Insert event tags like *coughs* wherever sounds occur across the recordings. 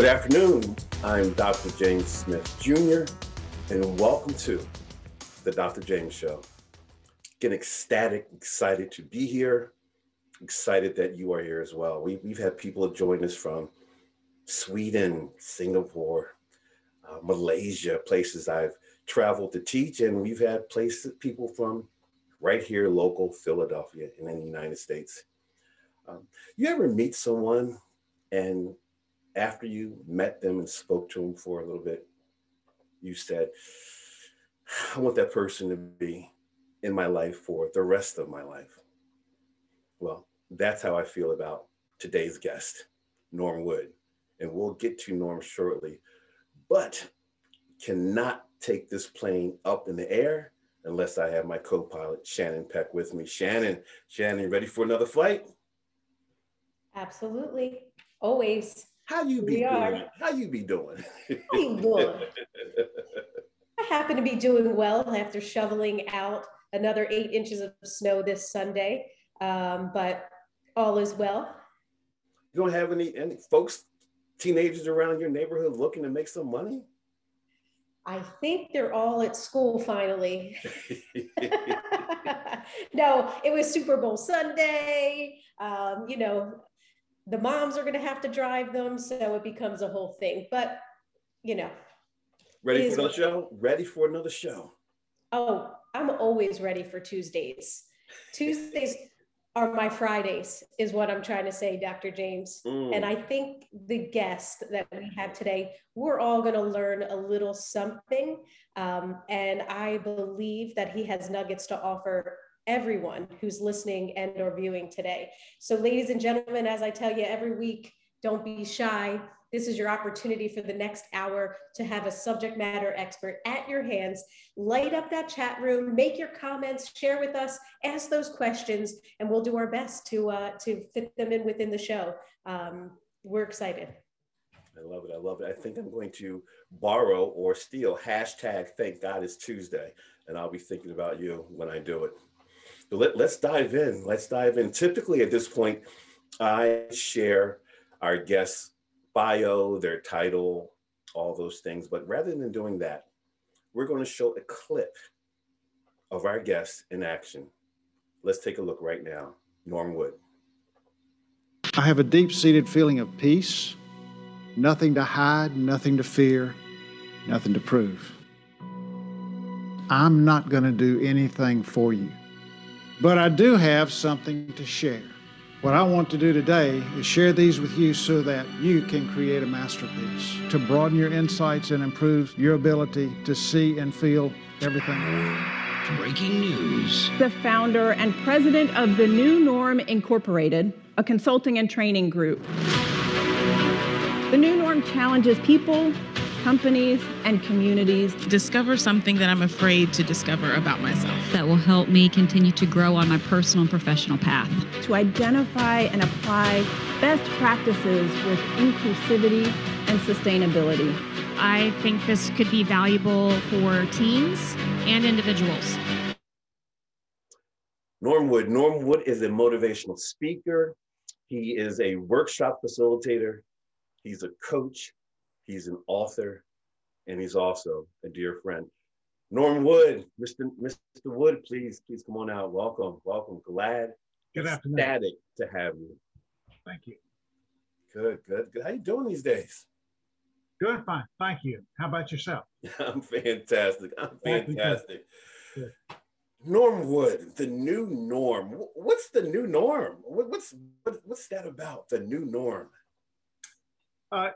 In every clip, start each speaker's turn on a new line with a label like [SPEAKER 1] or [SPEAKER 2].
[SPEAKER 1] Good afternoon. I'm Dr. James Smith Jr., and welcome to the Dr. James Show. Getting ecstatic, excited to be here, excited that you are here as well. We, we've had people join us from Sweden, Singapore, uh, Malaysia, places I've traveled to teach, and we've had places people from right here, local Philadelphia, in the United States. Um, you ever meet someone and after you met them and spoke to them for a little bit, you said, I want that person to be in my life for the rest of my life. Well, that's how I feel about today's guest, Norm Wood. And we'll get to Norm shortly, but cannot take this plane up in the air unless I have my co-pilot Shannon Peck with me. Shannon, Shannon, ready for another flight?
[SPEAKER 2] Absolutely. Always.
[SPEAKER 1] How you be we doing? Are. How you be doing? How you doing?
[SPEAKER 2] I happen to be doing well after shoveling out another eight inches of snow this Sunday, um, but all is well.
[SPEAKER 1] You don't have any any folks, teenagers around your neighborhood looking to make some money?
[SPEAKER 2] I think they're all at school finally. *laughs* *laughs* no, it was Super Bowl Sunday. Um, you know, the moms are going to have to drive them so it becomes a whole thing. But you know
[SPEAKER 1] ready for another show? Ready for another show.
[SPEAKER 2] Oh i'm always ready for tuesdays. Tuesdays are my fridays is what i'm trying to say dr james. Mm. and i think the guest that we have today we're all going to learn a little something. Um, and i believe that he has nuggets to offer everyone who's listening and or viewing today. So ladies and gentlemen, as I tell you every week, don't be shy. This is your opportunity for the next hour to have a subject matter expert at your hands. Light up that chat room, make your comments, share with us, ask those questions, and we'll do our best to, uh, to fit them in within the show. Um, we're excited.
[SPEAKER 1] I love it. I love it. I think I'm going to borrow or steal hashtag thank God it's Tuesday. And I'll be thinking about you when I do it let, let's dive in. Let's dive in. Typically, at this point, I share our guest's bio, their title, all those things. But rather than doing that, we're going to show a clip of our guest in action. Let's take a look right now. Norm Wood.
[SPEAKER 3] I have a deep seated feeling of peace, nothing to hide, nothing to fear, nothing to prove. I'm not going to do anything for you. But I do have something to share. What I want to do today is share these with you so that you can create a masterpiece, to broaden your insights and improve your ability to see and feel everything.
[SPEAKER 4] Breaking news.
[SPEAKER 5] The founder and president of the New Norm Incorporated, a consulting and training group. The New Norm challenges people companies, and communities.
[SPEAKER 6] Discover something that I'm afraid to discover about myself.
[SPEAKER 7] That will help me continue to grow on my personal and professional path.
[SPEAKER 5] To identify and apply best practices with inclusivity and sustainability.
[SPEAKER 8] I think this could be valuable for teams and individuals.
[SPEAKER 1] Norm Wood. Norm Wood is a motivational speaker. He is a workshop facilitator. He's a coach. He's an author, and he's also a dear friend. Norm Wood, Mr. Mr. Wood, please, please come on out. Welcome, welcome. Glad,
[SPEAKER 9] good afternoon.
[SPEAKER 1] Ecstatic to have you.
[SPEAKER 9] Thank you.
[SPEAKER 1] Good, good, good. How you doing these days?
[SPEAKER 9] Good, fine. Thank you. How about yourself? *laughs*
[SPEAKER 1] I'm fantastic. I'm fantastic. Norm Wood, the new norm. What's the new norm? What's what's that about? The new norm.
[SPEAKER 9] Uh,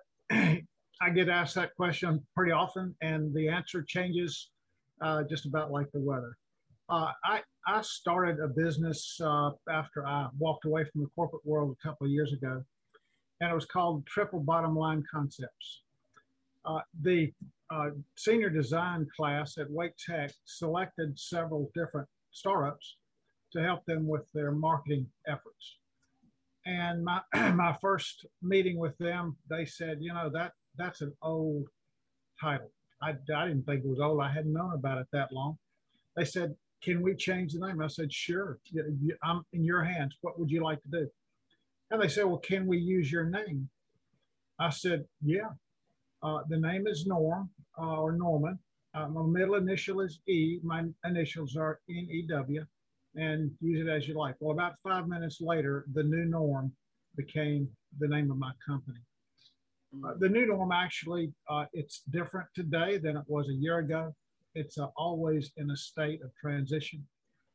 [SPEAKER 9] I get asked that question pretty often, and the answer changes uh, just about like the weather. Uh, I, I started a business uh, after I walked away from the corporate world a couple of years ago, and it was called Triple Bottom Line Concepts. Uh, the uh, senior design class at Wake Tech selected several different startups to help them with their marketing efforts. And my, *clears throat* my first meeting with them, they said, you know, that that's an old title. I, I didn't think it was old. I hadn't known about it that long. They said, can we change the name? I said, sure. I'm in your hands. What would you like to do? And they said, well, can we use your name? I said, yeah. Uh, the name is Norm uh, or Norman. Uh, my middle initial is E. My initials are N-E-W and use it as you like. Well, about five minutes later, the new norm became the name of my company. Uh, the new norm actually, uh, it's different today than it was a year ago. It's uh, always in a state of transition.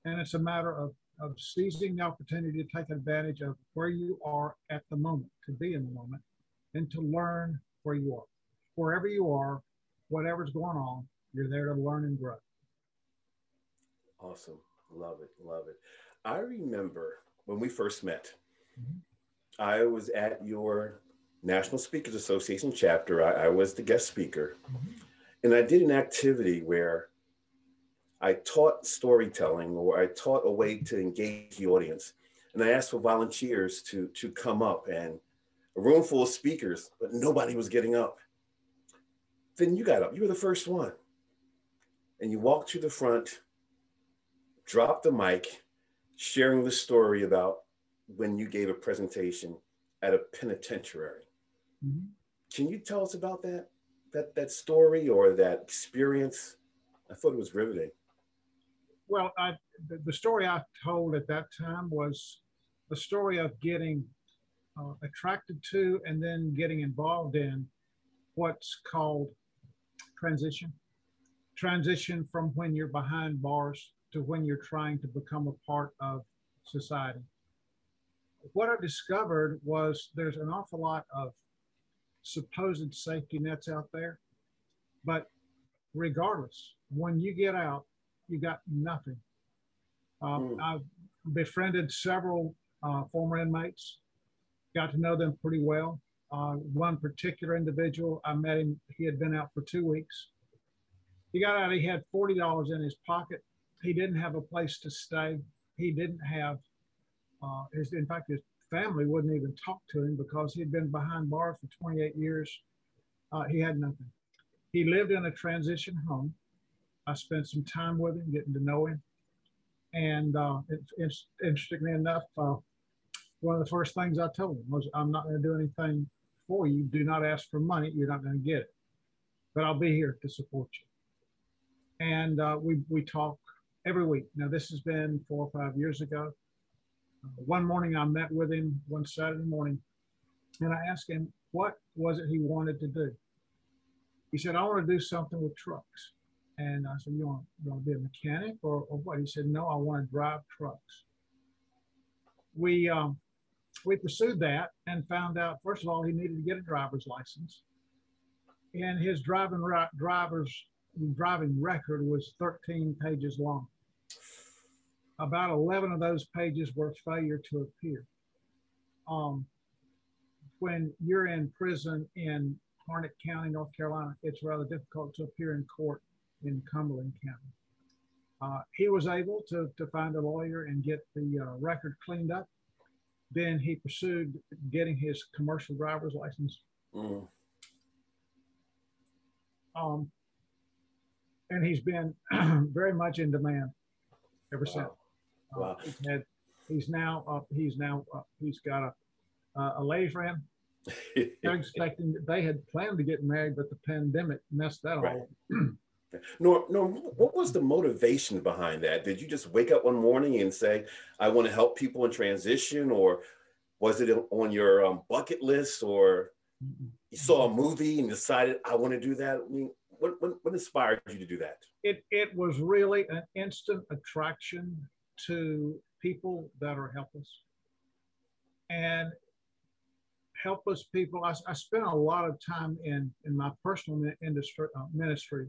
[SPEAKER 9] And it's a matter of, of seizing the opportunity to take advantage of where you are at the moment, to be in the moment, and to learn where you are. Wherever you are, whatever's going on, you're there to learn and grow.
[SPEAKER 1] Awesome. Love it. Love it. I remember when we first met, mm-hmm. I was at your National Speakers Association chapter. I, I was the guest speaker. Mm-hmm. And I did an activity where I taught storytelling or I taught a way to engage the audience. And I asked for volunteers to, to come up and a room full of speakers, but nobody was getting up. Then you got up. You were the first one. And you walked to the front dropped the mic, sharing the story about when you gave a presentation at a penitentiary. Mm-hmm. Can you tell us about that, that, that story or that experience? I thought it was riveting.
[SPEAKER 9] Well, I, the, the story I told at that time was the story of getting uh, attracted to and then getting involved in what's called transition. Transition from when you're behind bars to when you're trying to become a part of society. What I discovered was there's an awful lot of supposed safety nets out there, but regardless, when you get out, you got nothing. Um, mm. I've befriended several uh, former inmates, got to know them pretty well. Uh, one particular individual, I met him, he had been out for two weeks. He got out, he had $40 in his pocket he didn't have a place to stay. He didn't have uh, his. In fact, his family wouldn't even talk to him because he'd been behind bars for 28 years. Uh, he had nothing. He lived in a transition home. I spent some time with him, getting to know him. And uh, it, it's interestingly enough, uh, one of the first things I told him was, "I'm not going to do anything for you. Do not ask for money. You're not going to get it, but I'll be here to support you." And uh, we we talk every week. Now, this has been four or five years ago. One morning, I met with him one Saturday morning, and I asked him, what was it he wanted to do? He said, I want to do something with trucks. And I said, you want, you want to be a mechanic or, or what? He said, no, I want to drive trucks. We, um, we pursued that and found out, first of all, he needed to get a driver's license. And his driving driver's driving record was 13 pages long. About 11 of those pages were failure to appear. Um, when you're in prison in Harnett County, North Carolina, it's rather difficult to appear in court in Cumberland County. Uh, he was able to, to find a lawyer and get the uh, record cleaned up. Then he pursued getting his commercial driver's license. Mm. Um, and he's been *clears throat* very much in demand ever wow. since. Uh, wow. Uh, he's, had, he's now uh, he's now uh, he's got a uh, a lady friend. *laughs* They're expecting they had planned to get married, but the pandemic messed that right. all.
[SPEAKER 1] Norm, *clears throat* Norm, what was the motivation behind that? Did you just wake up one morning and say, "I want to help people in transition," or was it on your um, bucket list, or you saw a movie and decided, "I want to do that"? I mean, what, what, what inspired you to do that?
[SPEAKER 9] It, it was really an instant attraction to people that are helpless. And helpless people, I, I spent a lot of time in, in my personal industry, uh, ministry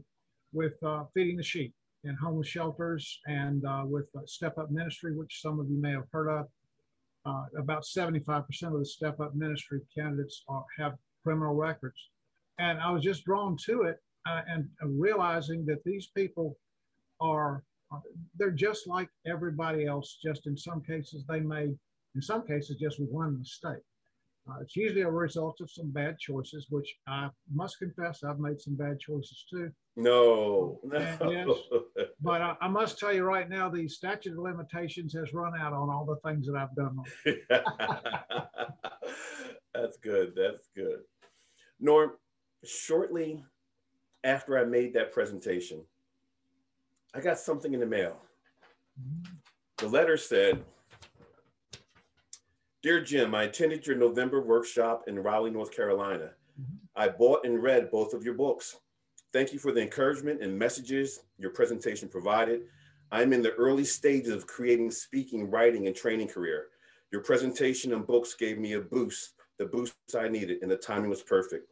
[SPEAKER 9] with uh, feeding the sheep in homeless shelters and uh, with Step Up Ministry, which some of you may have heard of. Uh, about 75% of the Step Up Ministry candidates are, have criminal records. And I was just drawn to it uh, and, realizing that these people are they're just like everybody else just in some cases they may in some cases just with one mistake. Uh, it's usually a result of some bad choices which i must confess i've made some bad choices too.
[SPEAKER 1] No, *laughs* no. Yes,
[SPEAKER 9] but I, I, must tell you right now the statute of limitations has run out on all the things that i've done. *laughs*
[SPEAKER 1] That's good that's good. Norm, shortly after I made that presentation, I got something in the mail. The letter said, Dear Jim, I attended your November workshop in Raleigh, North Carolina. I bought and read both of your books. Thank you for the encouragement and messages your presentation provided. I'm in the early stages of creating speaking, writing, and training career. Your presentation and books gave me a boost, the boost I needed, and the timing was perfect.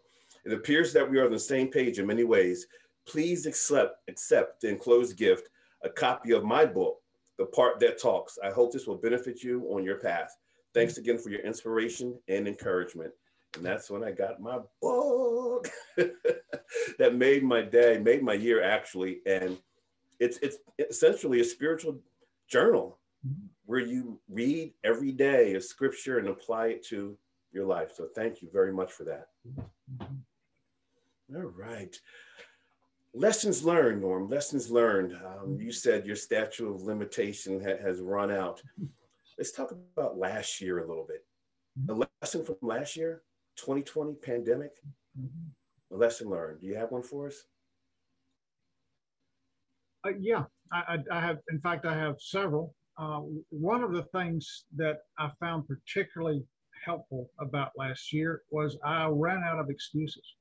[SPEAKER 1] It appears that we are on the same page in many ways. Please accept, accept the enclosed gift, a copy of my book, The Part That Talks. I hope this will benefit you on your path. Thanks again for your inspiration and encouragement. And that's when I got my book *laughs* that made my day, made my year actually. And it's it's essentially a spiritual journal where you read every day a scripture and apply it to your life. So thank you very much for that. Mm-hmm. All right. Lessons learned, Norm. Lessons learned. Um, you said your statute of limitation ha- has run out. Let's talk about last year a little bit. The lesson from last year, 2020 pandemic, a lesson learned. Do you have one for us?
[SPEAKER 9] Uh, yeah, I, I, I, have. In fact, I have several. Uh, one of the things that I found particularly helpful about last year was I ran out of excuses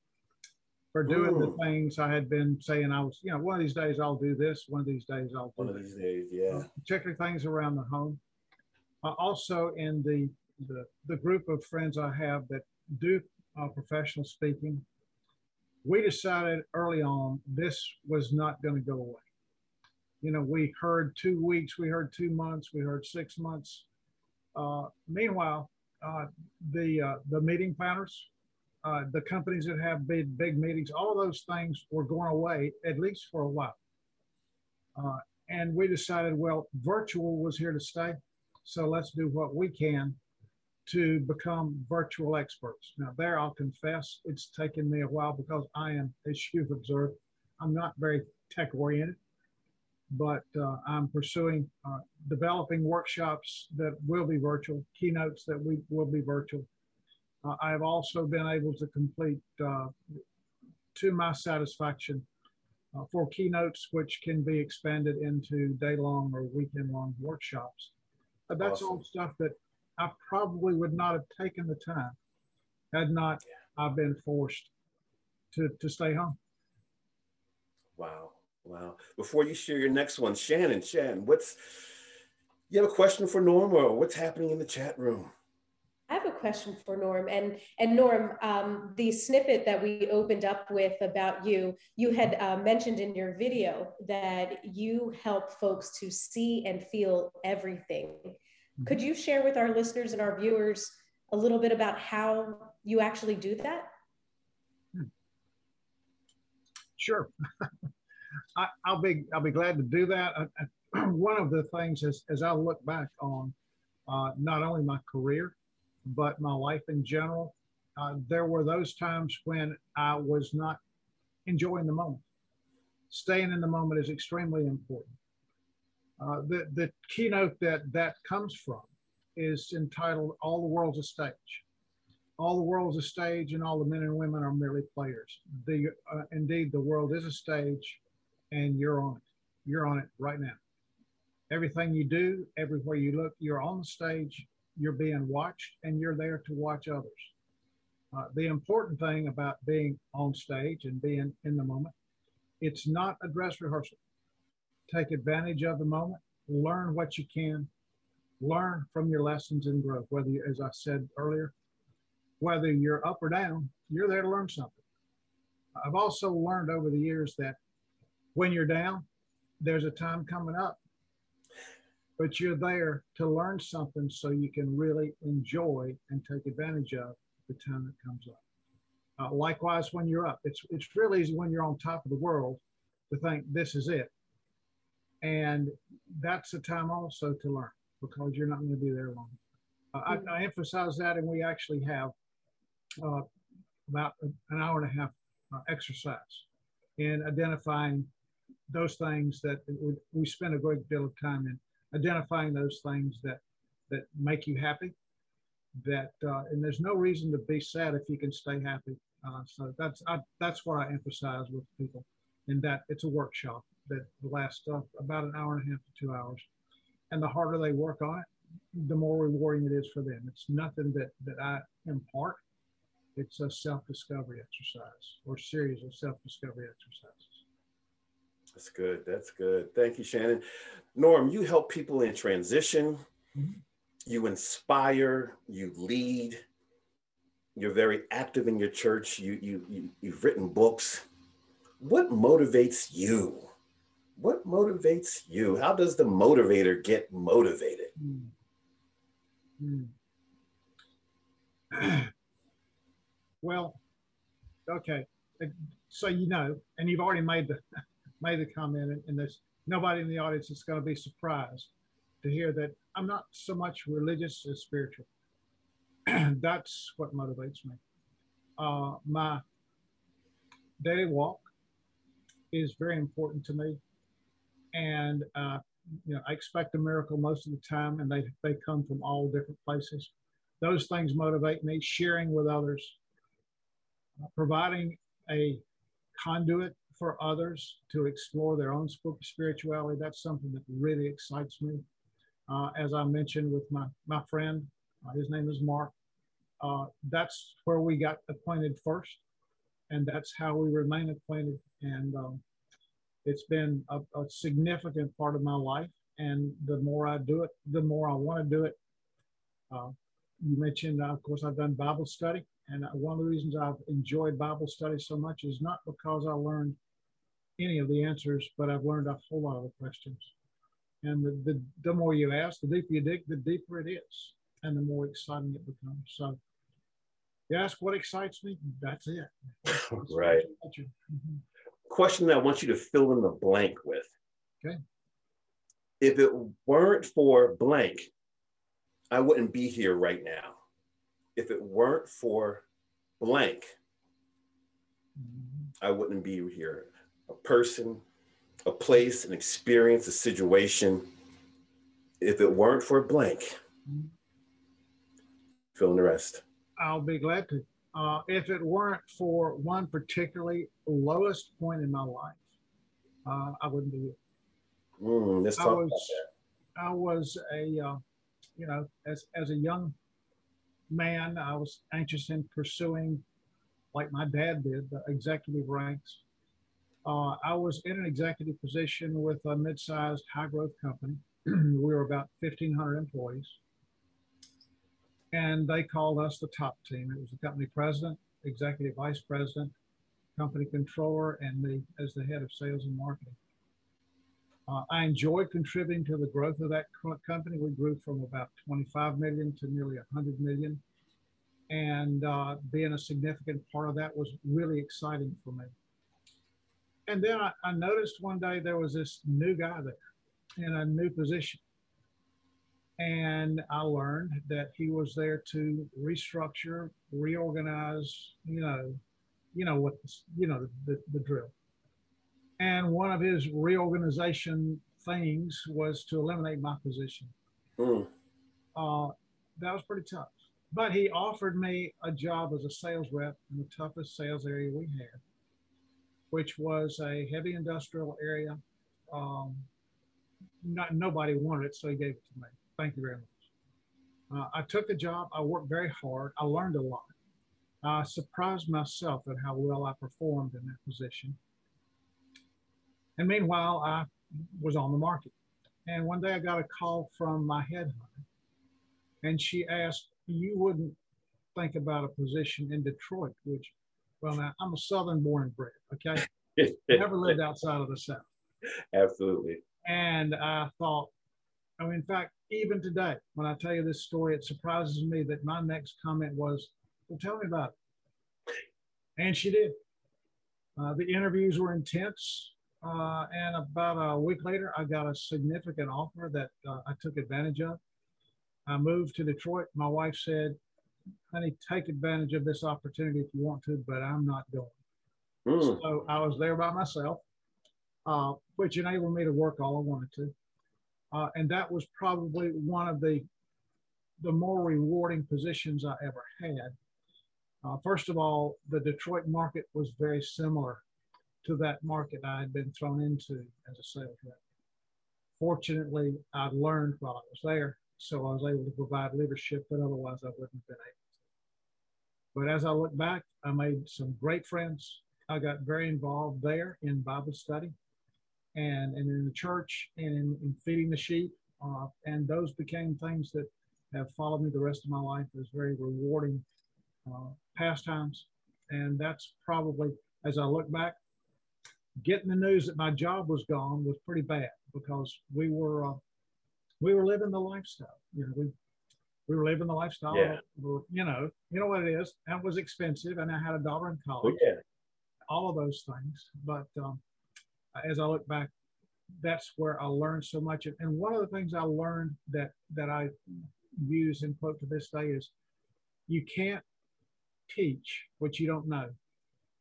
[SPEAKER 9] for doing Ooh. the things I had been saying I was, you know, one of these days I'll do this, one of these days I'll do
[SPEAKER 1] One of these days, yeah.
[SPEAKER 9] Particularly things around the home. Uh, also in the, the, the group of friends I have that do uh, professional speaking, we decided early on this was not going to go away. You know, we heard two weeks, we heard two months, we heard six months. Uh, meanwhile, uh, the uh, the meeting planners, uh, the companies that have big big meetings, all those things were going away at least for a while. Uh, and we decided, well, virtual was here to stay, so let's do what we can to become virtual experts. Now, there I'll confess it's taken me a while because I am, as you've observed, I'm not very tech oriented but uh, I'm pursuing uh, developing workshops that will be virtual, keynotes that we will be virtual. Uh, I have also been able to complete, uh, to my satisfaction, uh, four keynotes which can be expanded into day-long or weekend-long workshops. But that's awesome. all stuff that I probably would not have taken the time had not I been forced to, to stay home.
[SPEAKER 1] Wow. Wow. Before you share your next one, Shannon, Shannon, what's you have a question for Norm or what's happening in the chat room?
[SPEAKER 2] I have a question for Norm. And, and Norm, um, the snippet that we opened up with about you, you had uh, mentioned in your video that you help folks to see and feel everything. Mm-hmm. Could you share with our listeners and our viewers a little bit about how you actually do that?
[SPEAKER 9] Sure. *laughs* I, will be I'll be glad to do that. *clears throat* one of the things as, as I look back on uh, not only my career, but my life in general, uh, there were those times when I was not enjoying the moment. Staying in the moment is extremely important. Uh, the, the keynote that that comes from is entitled All the World's a Stage. All the world's a stage and all the men and women are merely players. The, uh, indeed, the world is a stage and you're on it. You're on it right now. Everything you do, everywhere you look, you're on the stage, you're being watched, and you're there to watch others. Uh, the important thing about being on stage and being in the moment, it's not a dress rehearsal. Take advantage of the moment, learn what you can, learn from your lessons and growth. Whether, you, as I said earlier, whether you're up or down, you're there to learn something. I've also learned over the years that when you're down, there's a time coming up, but you're there to learn something so you can really enjoy and take advantage of the time that comes up. Uh, likewise, when you're up, it's it's really easy when you're on top of the world to think this is it, and that's the time also to learn because you're not going to be there long. Uh, I, I, emphasize that, and we actually have uh, about an hour and a half uh, exercise in identifying those things that we spend a great deal of time in identifying those things that that make you happy that uh, and there's no reason to be sad if you can stay happy Uh, so that's I, that's what I emphasize with people, in that it's a workshop that lasts uh, about an hour and a half to two hours, and the harder they work on it, the more rewarding it is for them. It's nothing that that I impart. It's a self-discovery exercise or series of self-discovery exercises.
[SPEAKER 1] That's good. That's good. Thank you, Shannon. Norm, you help people in transition. Mm-hmm. You inspire. You lead. You're very active in your church. You you, you you've written books. What motivates you? What motivates you? How does the motivator get motivated?
[SPEAKER 9] Mm. *clears throat* well, okay. So you know, and you've already made the made the comment, and there's nobody in the audience is going to be surprised to hear that I'm not so much religious as spiritual. *clears throat* That's what motivates me. Uh, my daily walk is very important to me, and uh, you know I expect a miracle most of the time, and they they come from all different places. Those things motivate me. Sharing with others, uh, providing a conduit for others to explore their own spirituality. That's something that really excites me. Uh, as I mentioned with my, my friend, uh, his name is Mark. Uh, that's where we got acquainted first, and that's how we remain acquainted. And um, it's been a, a, significant part of my life. And the more I do it, the more I want to do it. Uh, you mentioned, uh, of course, I've done Bible study. And one of the reasons I've enjoyed Bible study so much is not because I learned any of the answers, but I've learned a whole lot of the questions. And the, the, the more you ask, the deeper you dig, the deeper it is, and the more exciting it becomes. So, you ask what excites me, that's it. That's *laughs*
[SPEAKER 1] right. Mm-hmm. Question that I want you to fill in the blank with.
[SPEAKER 9] Okay.
[SPEAKER 1] If it weren't for blank, I wouldn't be here right now. If it weren't for blank, mm-hmm. I wouldn't be here a person, a place, an experience, a situation. If it weren't for a blank, fill in the rest.
[SPEAKER 9] I'll be glad to. Uh, if it weren't for one particularly lowest point in my life, uh, I wouldn't be here.
[SPEAKER 1] Mm, let's talk I was, about
[SPEAKER 9] that. I was a, uh, you know, as, as a young man, I was anxious in pursuing, like my dad did, the executive ranks. Uh, I was in an executive position with a mid-sized high-growth company. *clears throat* we were about 1,500 employees, and they called us the top team. It was the company president, executive vice president, company controller, and me as the head of sales and marketing. Uh, I enjoyed contributing to the growth of that company. We grew from about 25 million to nearly 100 million. And uh, being a significant part of that was really exciting for me. And then I, I noticed one day there was this new guy there in a new position. And I learned that he was there to restructure, reorganize, you know, you know what, you know, the, the drill. And one of his reorganization things was to eliminate my position. Mm. Uh, that was pretty tough. But he offered me a job as a sales rep in the toughest sales area we had which was a heavy industrial area. Um, not, nobody wanted it, so he gave it to me. Thank you very much. Uh, I took the job. I worked very hard. I learned a lot. I surprised myself at how well I performed in that position. And meanwhile, I was on the market. And one day I got a call from my headhunter, and she asked, "You wouldn't think about a position in Detroit, would you?" Well, now I'm a Southern born and bred. Okay, *laughs* never lived outside of the South.
[SPEAKER 1] Absolutely.
[SPEAKER 9] And I thought, I mean, in fact, even today, when I tell you this story, it surprises me that my next comment was, "Well, tell me about it." And she did. Uh, the interviews were intense. Uh, and about a week later, I got a significant offer that uh, I took advantage of. I moved to Detroit. My wife said, honey, take advantage of this opportunity if you want to, but I'm not going. Mm. So I was there by myself, uh, which enabled me to work all I wanted to. Uh, and that was probably one of the the more rewarding positions I ever had Uh, first of all, the Detroit market was very similar to that market I had been thrown into as a sales rep. Fortunately, I learned while I was there, so I was able to provide leadership that otherwise I wouldn't have been able. But as I look back, I made some great friends. I got very involved there in Bible study and, and in the church and in, in feeding the sheep. Uh, and those became things that have followed me the rest of my life as very rewarding uh, pastimes. And that's probably, as I look back, getting the news that my job was gone was pretty bad because we were uh, we were living the lifestyle. You know, we we were living the lifestyle.
[SPEAKER 1] Yeah.
[SPEAKER 9] you know, you know what it is. And it was expensive, and I had a daughter in college.
[SPEAKER 1] Oh, yeah.
[SPEAKER 9] All of those things. But um, as I look back, that's where I learned so much. And one of the things I learned that that I use and quote to this day is, you can't teach what you don't know,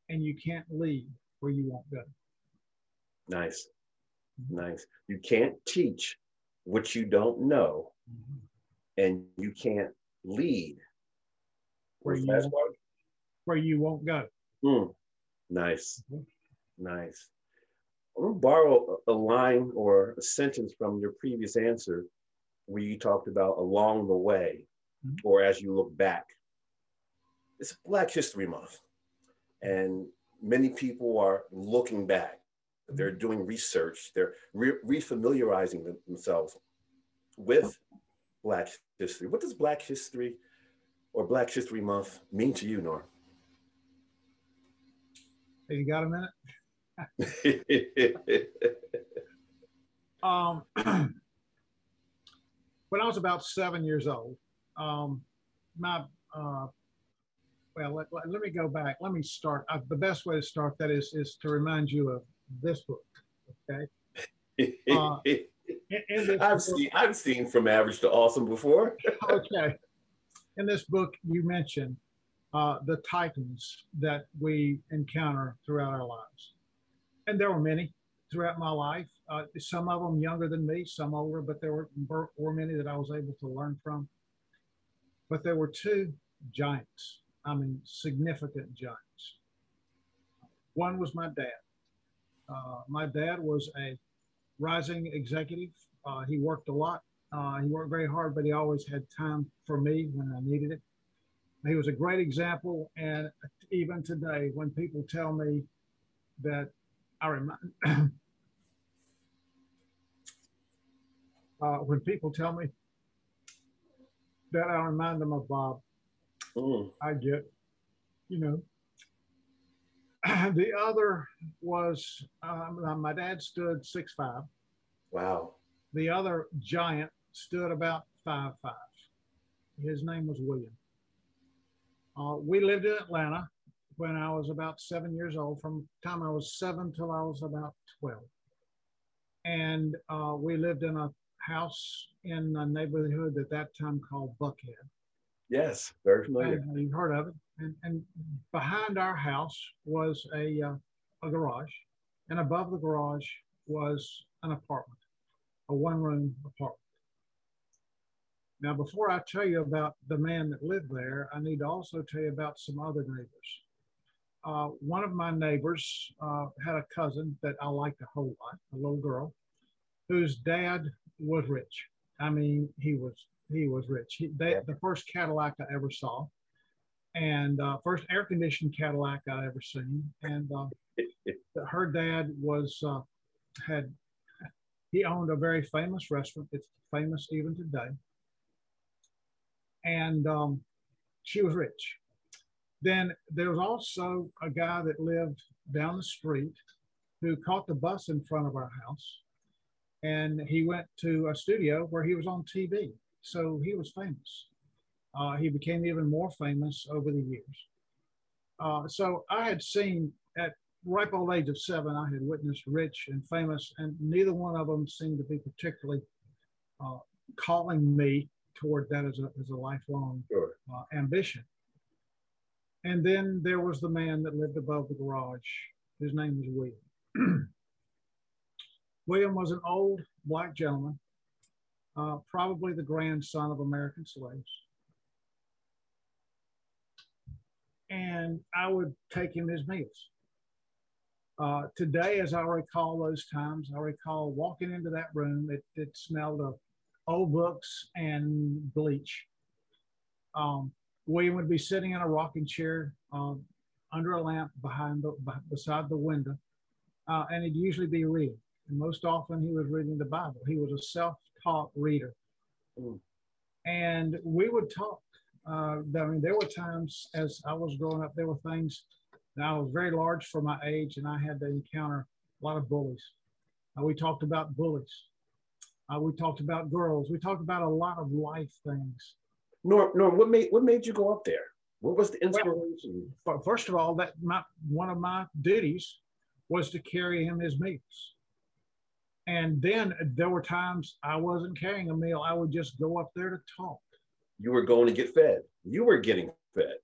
[SPEAKER 9] and you can't lead where you won't go.
[SPEAKER 1] Nice. Nice. You can't teach what you don't know,
[SPEAKER 9] Mm-hmm.
[SPEAKER 1] And you can't lead
[SPEAKER 9] Where you won't- Where you won't go.
[SPEAKER 1] Mm. Nice.
[SPEAKER 9] Mhm.
[SPEAKER 1] Nice. I'm going to borrow a line or a sentence from your previous answer where you talked about along the way
[SPEAKER 9] Mhm.
[SPEAKER 1] or as you look back. It's Black History Month, and many people are looking back. They're doing research, they're re- refamiliarizing themselves with Black history. What does Black history or Black History Month mean to you, Nor?
[SPEAKER 9] Hey, you got a minute? *laughs* Um, *clears throat* when I was about seven years old, um, my uh, well, let, let, let me go back. Let me start. Uh, the best way to start that is is to remind you of this book. Okay. *laughs* Uh, In, in
[SPEAKER 1] I've seen I've seen from average to awesome before. *laughs*
[SPEAKER 9] okay. In this book, you mention uh, the titans that we encounter throughout our lives, and there were many throughout my life. Uh, some of them younger than me, some older, but there were were- were many that I was able to learn from. But there were two giants. I mean, significant giants. One was my dad. Uh, my dad was a rising executive. Uh, he worked a lot. Uh, he worked very hard, but he always had time for me when I needed it. He was a great example. And even today, when people tell me that I remind, *coughs* uh, when people tell me that I remind them of Bob,
[SPEAKER 1] Mm,
[SPEAKER 9] I get, you know. *clears throat* the other was um, my dad stood six five.
[SPEAKER 1] wow.
[SPEAKER 9] The other giant stood about five five. His name was William. Uh, we lived in Atlanta when I was about seven years old. From the time I was seven till I was about twelve, and uh, we lived in a house in a neighborhood at that time called Buckhead.
[SPEAKER 1] Yes, very familiar.
[SPEAKER 9] And you've heard of it. And, and behind our house was a, uh, a garage, and above the garage was an apartment, a one room apartment. Now, before I tell you about the man that lived there, I need to also tell you about some other neighbors. Uh, one of my neighbors uh, had a cousin that I liked a whole lot, a little girl, whose dad was rich. I mean, he was he was rich. He, they, the first Cadillac I ever saw, and uh, first air conditioned Cadillac I ever seen. And uh, *laughs* her dad was uh, had he owned a very famous restaurant. It's famous even today. And um, she was rich. Then there was also a guy that lived down the street who caught the bus in front of our house and he went to a studio where he was on TV. So he was famous. Uh, he became even more famous over the years. Uh, so I had seen at ripe old age of seven, I had witnessed rich and famous, and neither one of them seemed to be particularly uh, calling me toward that as a, as a lifelong
[SPEAKER 1] Sure.
[SPEAKER 9] uh, ambition. And then there was the man that lived above the garage. His name was William. *clears throat* William was an old black gentleman, uh, probably the grandson of American slaves. and I would take him his meals. Uh, today, as I recall those times, I recall walking into that room. It, it smelled of old books and bleach. Um, William would be sitting in a rocking chair um, under a lamp behind the, beside the window, uh, and he'd usually be reading. And most often, he was reading the Bible. He was a self-taught reader, mm. and we would talk. Uh, I mean, there were times as I was growing up, there were things I was very large for my age, and I had to encounter a lot of bullies. Uh, we talked about bullies. Uh, we talked about girls. We talked about a lot of life things.
[SPEAKER 1] Norm, Norm, what made what made you go up there? What was the inspiration?
[SPEAKER 9] Well, first of all, that my one of my duties was to carry him his meals. And then there were times I wasn't carrying a meal. I would just go up there to talk.
[SPEAKER 1] You were going to get fed. You were getting fed.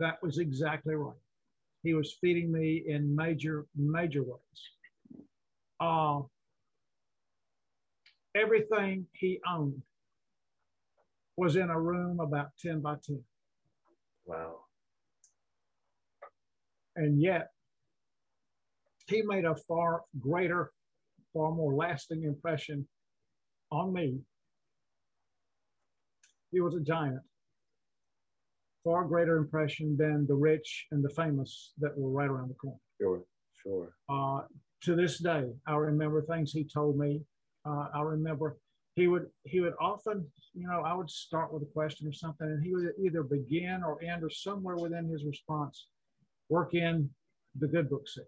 [SPEAKER 9] That was exactly right he was feeding me in major, major ways. Uh, everything he owned was in a room about 10 by 10.
[SPEAKER 1] Wow.
[SPEAKER 9] And yet, he made a far greater, far more lasting impression on me. He was a giant far greater impression than the rich and the famous that were right around the corner.
[SPEAKER 1] Sure, sure.
[SPEAKER 9] Uh, to this day, I remember things he told me. Uh, I remember he would he would often, you know, I would start with a question or something, and he would either begin or end or somewhere within his response, work in the good book says.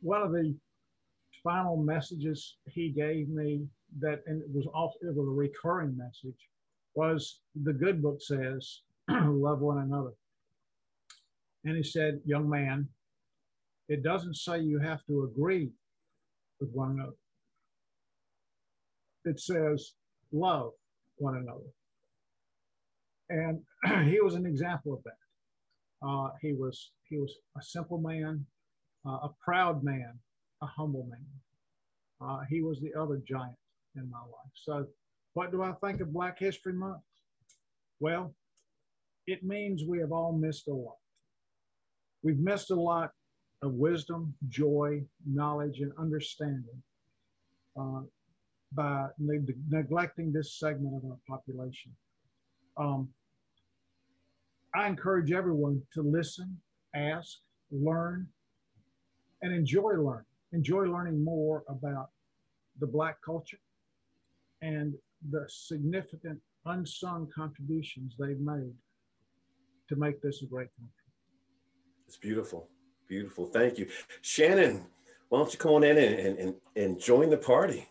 [SPEAKER 9] One of the final messages he gave me that, and it was also it was a recurring message, was the good book says, *clears throat* love one another. And he said, young man, it doesn't say you have to agree with one another. It says love one another. And *clears throat* he was an example of that. Uh, he was he was a simple man, a proud man, a humble man. Uh, he was the other giant in my life. So, what do I think of Black History Month? Well, it means we have all missed a lot. We've missed a lot of wisdom, joy, knowledge, and understanding uh, by ne- neglecting this segment of our population. Um, I encourage everyone to listen, ask, learn, and enjoy learning. Enjoy learning more about the Black culture and the significant unsung contributions they've made to make this a great country.
[SPEAKER 1] It's beautiful. Beautiful. Thank you. Shannon, why don't you come on in and, and, and join the party?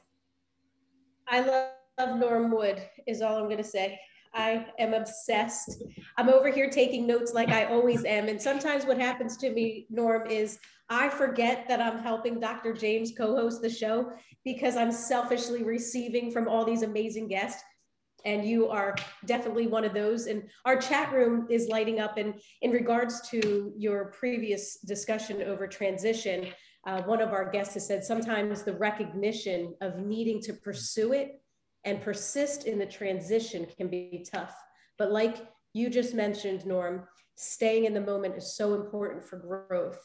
[SPEAKER 2] I love Norm Wood, is all I'm going to say. I am obsessed. I'm over here taking notes like I always am. And sometimes what happens to me, Norm, is I forget that I'm helping Dr. James co host the show because I'm selfishly receiving from all these amazing guests. And you are definitely one of those. And our chat room is lighting up. And in regards to your previous discussion over transition, uh, one of our guests has said sometimes the recognition of needing to pursue it and persist in the transition can be tough. But like you just mentioned, Norm, staying in the moment is so important for growth.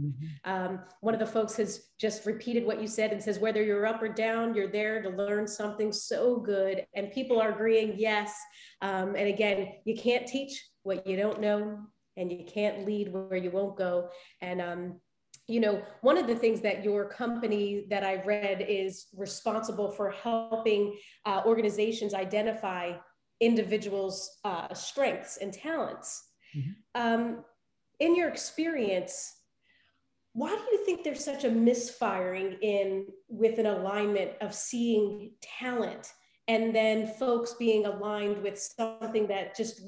[SPEAKER 2] Mm-hmm. Um, one of the folks has just repeated what you said and says, whether you're up or down, you're there to learn something so good. And people are agreeing, yes. Um, and again, you can't teach what you don't know, and you can't lead where you won't go. And um, you know, one of the things that your company that I read is responsible for helping uh, organizations identify individuals' uh, strengths and talents. Mm-hmm. Um, in your experience, why do you think there's such a misfiring in with an alignment of seeing talent and then folks being aligned with something that just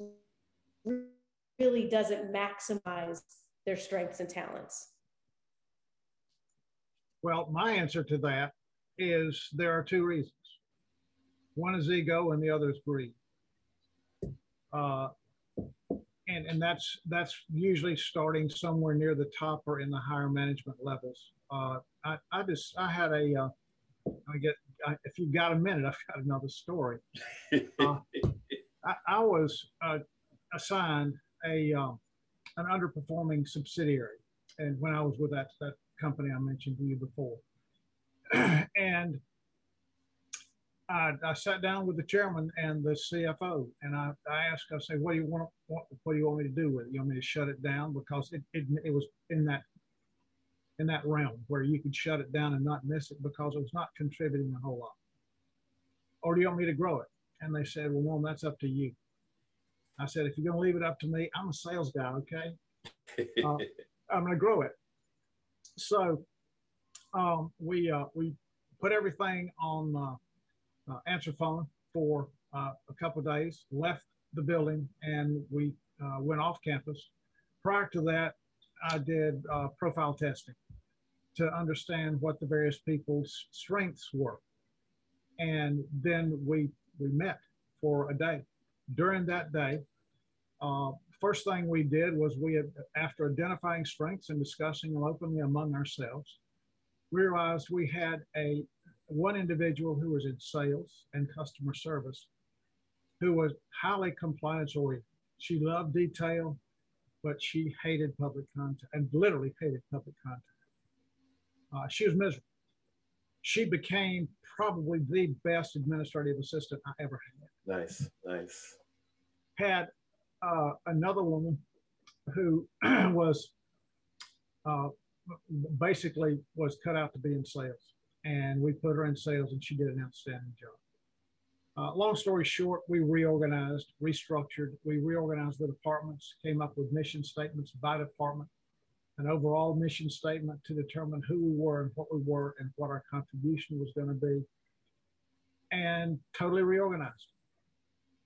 [SPEAKER 2] really doesn't maximize their strengths and talents?
[SPEAKER 9] Well, my answer to that is there are two reasons. One is ego, and the other is greed. Uh, and and that's that's usually starting somewhere near the top or in the higher management levels. Uh, I, I just I had a uh, I get I, if you've got a minute, I've got another story. Uh, I, I was uh, assigned a um, an underperforming subsidiary, and when I was with that that company I mentioned to you before, *clears throat* and I, I, sat down with the chairman and the CFO, and I, I asked, I said, "What do you want? What, what, do you want me to do with it? You want me to shut it down because it, it, it was in that in that realm where you could shut it down and not miss it because it was not contributing a whole lot, or do you want me to grow it?" And they said, "Well, Norm, that's up to you." I said, "If you're going to leave it up to me, I'm a sales guy, okay? *laughs* Uh, I'm going to grow it." So um, we uh, we put everything on. Uh, uh, answer phone for uh, a couple days, left the building, and we uh, went off campus. Prior to that, I did profile testing to understand what the various people's strengths were. And then we, we met for a day. During that day, uh, first thing we did was we, had, after identifying strengths and discussing them openly among ourselves, realized we had a one individual who was in sales and customer service who was highly compliance oriented. She loved detail, but she hated public contact and literally hated public contact. Uh, she was miserable. She became probably the best administrative assistant I ever
[SPEAKER 1] had. Nice, nice.
[SPEAKER 9] Had uh, another woman who *clears throat* was uh, basically was cut out to be in sales and we put her in sales and she did an outstanding job. Uh, long story short, we reorganized, restructured, we reorganized the departments, came up with mission statements by department, an overall mission statement to determine who we were and what we were and what our contribution was going to be, and totally reorganized.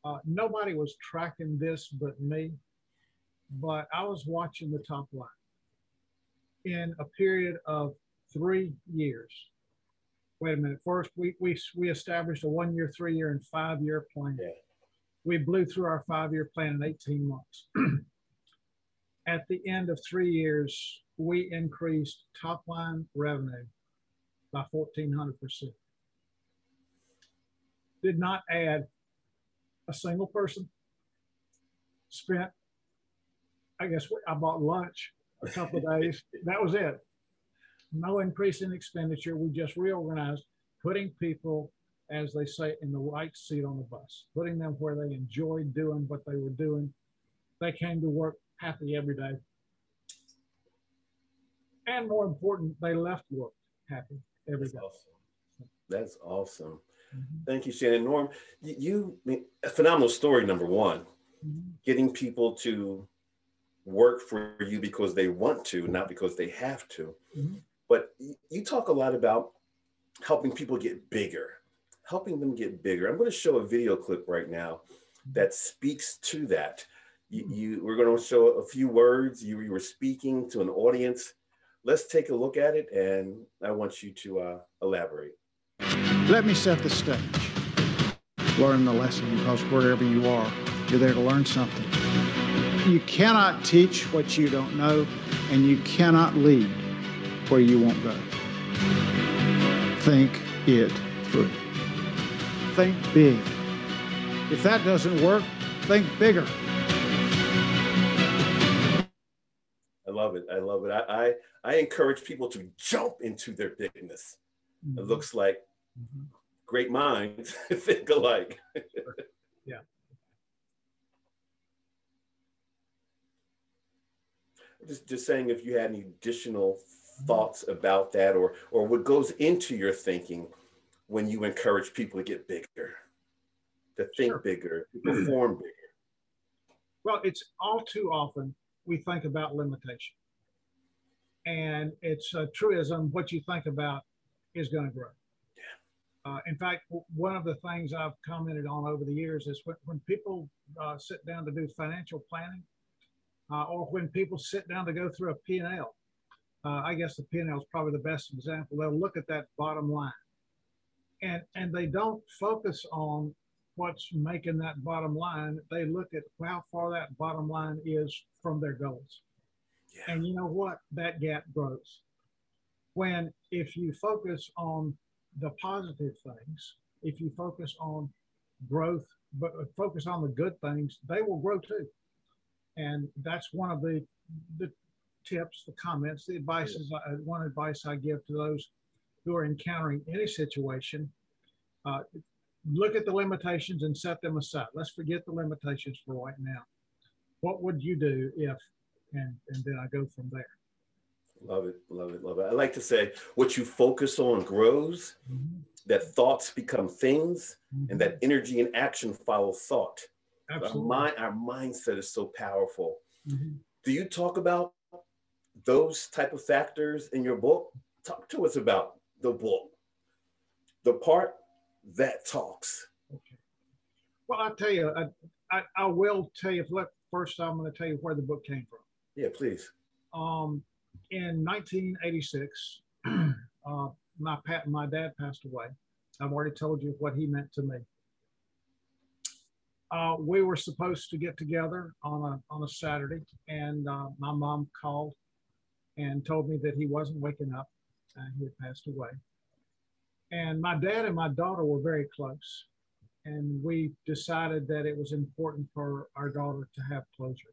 [SPEAKER 9] Uh, nobody was tracking this but me, but I was watching the top line. In a period of three years, wait a minute. First, we we we established a one year, three year, and five year plan. Yeah. We blew through our five year plan in 18 months. *clears throat* At the end of three years, we increased top line revenue by 1,400%. Did not add a single person. Spent, I guess I bought lunch a couple of days. *laughs* That was it no increase in expenditure. We just reorganized, putting people, as they say, in the right seat on the bus, putting them where they enjoyed doing what they were doing. They came to work happy every day. And more important, they left work happy every day.
[SPEAKER 1] That's awesome. Mm-hmm. Thank you, Shannon. Norm, you, you a phenomenal story, number one, mm-hmm. getting people to work for you because they want to, not because they have to. Mm-hmm. But you talk a lot about helping people get bigger, helping them get bigger. I'm going to show a video clip right now that speaks to that. You, hmm. you we're going to show a few words. You, you were speaking to an audience. Let's take a look at it, and I want you to uh, elaborate.
[SPEAKER 3] Let me set the stage. Learn the lesson because wherever you are, you're there to learn something. You cannot teach what you don't know, and you cannot lead where you won't go. Think it through. Think big. If that doesn't work, think bigger.
[SPEAKER 1] I love it. I love it. I, I, I encourage people to jump into their bigness. Mm-hmm. It looks like mm-hmm. great minds *laughs* think alike. *laughs*
[SPEAKER 9] yeah.
[SPEAKER 1] Just, just saying, if you had any additional thoughts about that or or what goes into your thinking when you encourage people to get bigger to think sure. bigger to perform bigger
[SPEAKER 9] well it's all too often we think about limitation and it's a truism what you think about is going to grow. Uh, in fact, one of the things I've commented on over the years is when, when people uh, sit down to do financial planning, uh, or when people sit down to go through a P&L, uh, I guess the P&L is probably the best example. They'll look at that bottom line, and and they don't focus on what's making that bottom line. They look at how far that bottom line is from their goals, yeah. and you know what? That gap grows. When if you focus on the positive things, if you focus on growth, but focus on the good things, they will grow too. And that's one of the, the tips, the comments, the advices, uh, one advice I give to those who are encountering any situation. Uh, look at the limitations and set them aside. Let's forget the limitations for right now. What would you do if, and, and then I go from there.
[SPEAKER 1] Love it, love it, love it. I like to say what you focus on grows, mm-hmm. that thoughts become things, mm-hmm. and that mm-hmm. energy and action follow thought. Absolutely. Our, mind, our mindset is so powerful. Mm-hmm. Do you talk about those type of factors in your book? Talk to us about the book, the part that talks. Okay.
[SPEAKER 9] Well, I'll tell you, I, I, I will tell you, first I'm going to tell you where the book came from.
[SPEAKER 1] Yeah, please.
[SPEAKER 9] Um, in 1986, *clears throat* uh, my, my dad passed away. I've already told you what he meant to me. Uh, we were supposed to get together on a, on a Saturday, and uh, my mom called and told me that he wasn't waking up. Uh, he had passed away. And my dad and my daughter were very close. And we decided that it was important for our daughter to have closure.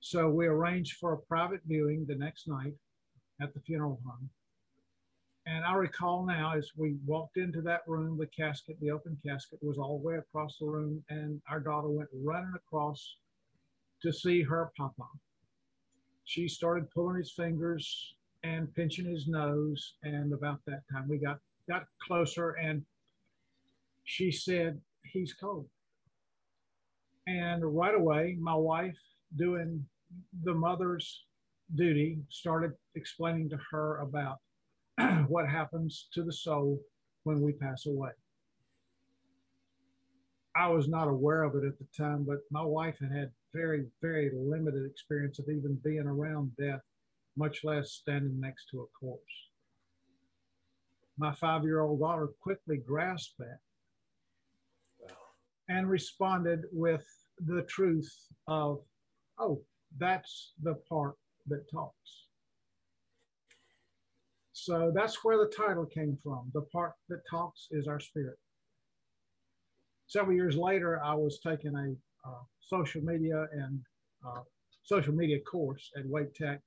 [SPEAKER 9] So we arranged for a private viewing the next night at the funeral home. And I recall now as we walked into that room, the casket, the open casket was all the way across the room, and our daughter went running across to see her papa. She started pulling his fingers and pinching his nose. And about that time, we got, got closer, and she said, He's cold. And right away, my wife doing the mother's duty, started explaining to her about *clears throat* what happens to the soul when we pass away. I was not aware of it at the time, but my wife had had very, very limited experience of even being around death, much less standing next to a corpse. My five year old daughter quickly grasped that and responded with the truth of, oh, that's the part that talks. So that's where the title came from. The part that talks is our spirit. Several years later, I was taking a uh, social media and uh, social media course at Wake Tech,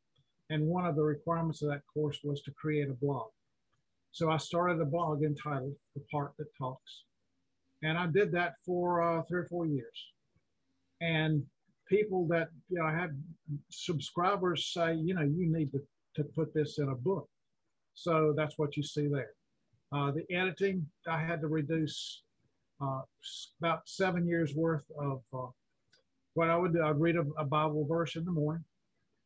[SPEAKER 9] and one of the requirements of that course was to create a blog. So I started a blog entitled "The Part That Talks," and I did that for uh, three or four years. And people that you know I had subscribers say, you know, you need to, to put this in a book. So that's what you see there. Uh, the editing, I had to reduce uh, about seven years worth of uh, what I would do. I'd read a, a, Bible verse in the morning,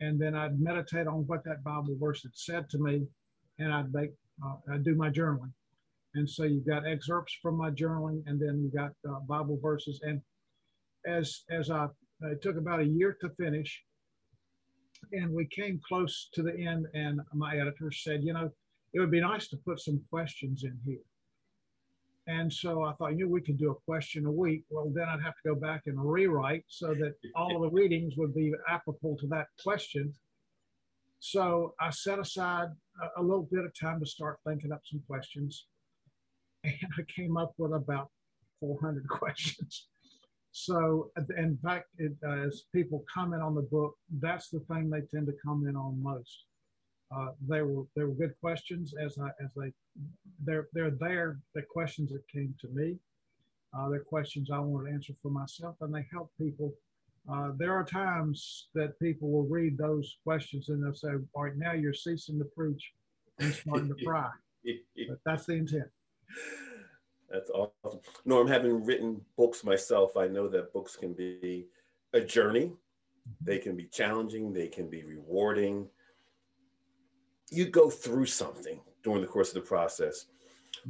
[SPEAKER 9] and then I'd meditate on what that Bible verse had said to me, and I'd make uh, I'd do my journaling. And so you've got excerpts from my journaling, and then you've got uh, Bible verses. And as as I Uh, it took about a year to finish, and we came close to the end. And my editor said, you know, it would be nice to put some questions in here. And so I thought, you know, we could do a question a week. Well, then I'd have to go back and rewrite so that all of the readings would be applicable to that question. So I set aside a, a little bit of time to start thinking up some questions. And I came up with about 400 *laughs* questions. So, in fact, it, uh, as people comment on the book, that's the thing they tend to comment on most. Uh, they were they were good questions as I as they they're they're there. The questions that came to me, uh, they're questions I wanted to answer for myself, and they help people. Uh, there are times that people will read those questions and they'll say, "All right, now you're ceasing to preach and starting to *laughs* cry." but that's the intent.
[SPEAKER 1] That's awesome. Norm, having written books myself, I know that books can be a journey. They can be challenging, they can be rewarding. You go through something during the course of the process.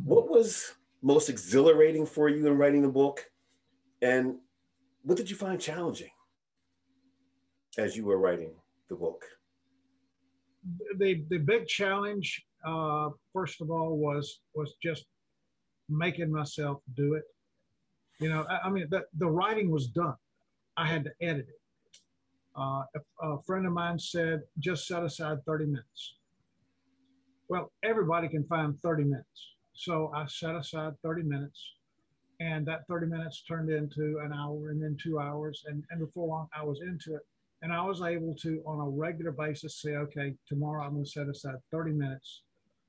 [SPEAKER 1] What was most exhilarating for you in writing the book? And what did you find challenging as you were writing the book?
[SPEAKER 9] The, the big challenge, uh, first of all, was was just making myself do it. You know, I, I mean, the, the writing was done. I had to edit it. Uh, a, a, friend of mine said, just set aside 30 minutes. Well, everybody can find 30 minutes. So I set aside 30 minutes And that 30 minutes turned into an hour and then two hours. And, and before long, I was into it. And I was able to, on a regular basis, say, okay, tomorrow I'm going to set aside 30 minutes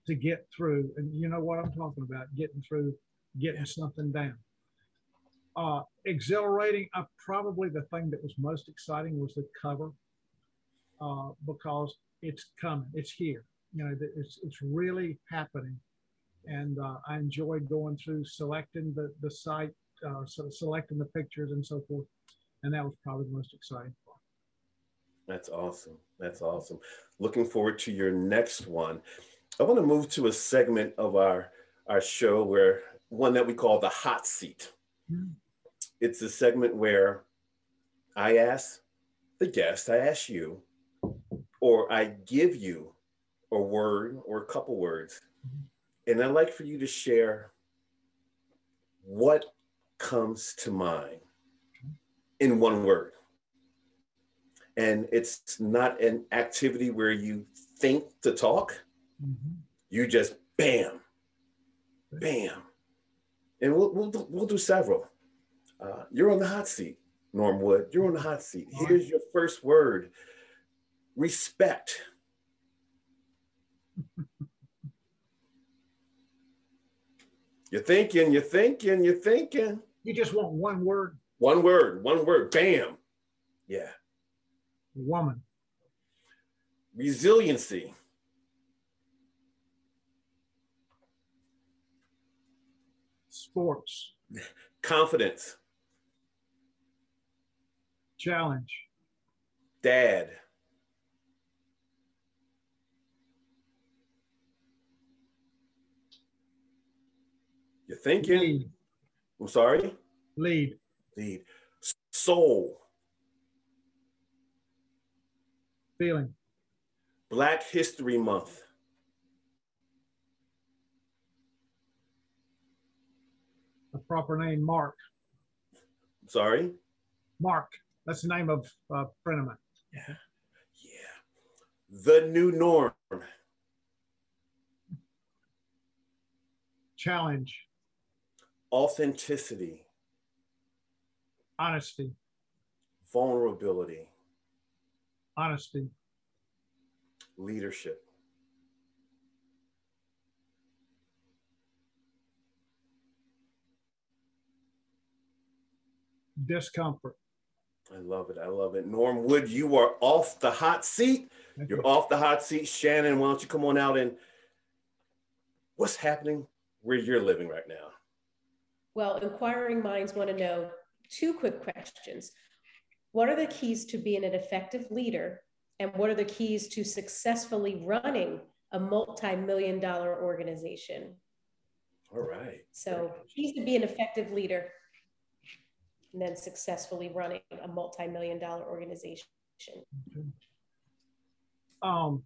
[SPEAKER 9] to get through. And you know what I'm talking about getting through, getting something down. Uh, exhilarating, uh, probably the thing that was most exciting was the cover uh, because it's coming, it's here. You know, it's, it's really happening. And uh, I enjoyed going through selecting the, the site, uh, so selecting the pictures and so forth. And that was probably the most exciting part.
[SPEAKER 1] That's awesome. That's awesome. Looking forward to your next one. I want to move to a segment of our, our show where one that we call the hot seat. Mm-hmm. It's a segment where I ask the guest, I ask you, or I give you a word or a couple words. And I'd like for you to share what comes to mind in one word. And it's not an activity where you think to talk, mm-hmm. you just bam, bam. And we'll, we'll, do, we'll do several. Uh, you're on the hot seat, Norm Wood. You're on the hot seat. Here's your first word respect. *laughs* you're thinking, you're thinking, you're thinking.
[SPEAKER 9] You just want one word.
[SPEAKER 1] One word, one word, bam. Yeah.
[SPEAKER 9] Woman.
[SPEAKER 1] Resiliency.
[SPEAKER 9] Sports.
[SPEAKER 1] Confidence.
[SPEAKER 9] Challenge.
[SPEAKER 1] Dad. You're thinking. Lead. I'm sorry?
[SPEAKER 9] Lead.
[SPEAKER 1] Lead. Soul.
[SPEAKER 9] Feeling.
[SPEAKER 1] Black History Month.
[SPEAKER 9] A proper name, Mark.
[SPEAKER 1] Sorry?
[SPEAKER 9] Mark. That's the name of of mine.
[SPEAKER 1] Yeah. Yeah. The new norm.
[SPEAKER 9] Challenge
[SPEAKER 1] authenticity,
[SPEAKER 9] honesty,
[SPEAKER 1] vulnerability,
[SPEAKER 9] honesty,
[SPEAKER 1] leadership.
[SPEAKER 9] Discomfort.
[SPEAKER 1] I love it. I love it. Norm Wood, you are off the hot seat. Thank You're you. off the hot seat. Shannon, why don't you come on out and what's happening where you're living right now?
[SPEAKER 2] Well, inquiring minds want to know two quick questions. What are the keys to being an effective leader? And what are the keys to successfully running a multi million dollar organization?
[SPEAKER 1] All right.
[SPEAKER 2] So, keys to be an effective leader and then successfully running a multi million dollar organization. Okay.
[SPEAKER 9] Um,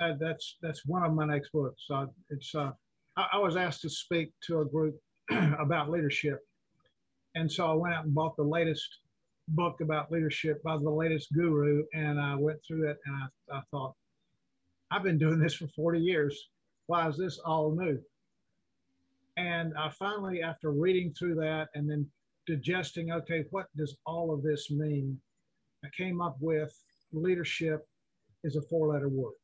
[SPEAKER 9] uh, that's that's one of my next books. Uh, it's uh, I, I was asked to speak to a group *clears throat* about leadership. And so I went out and bought the latest book about leadership by the latest guru. And I went through it and I, I thought, I've been doing this for 40 years. Why is this all new? And I finally, after reading through that and then digesting, okay, what does all of this mean? I came up with leadership is a four letter word.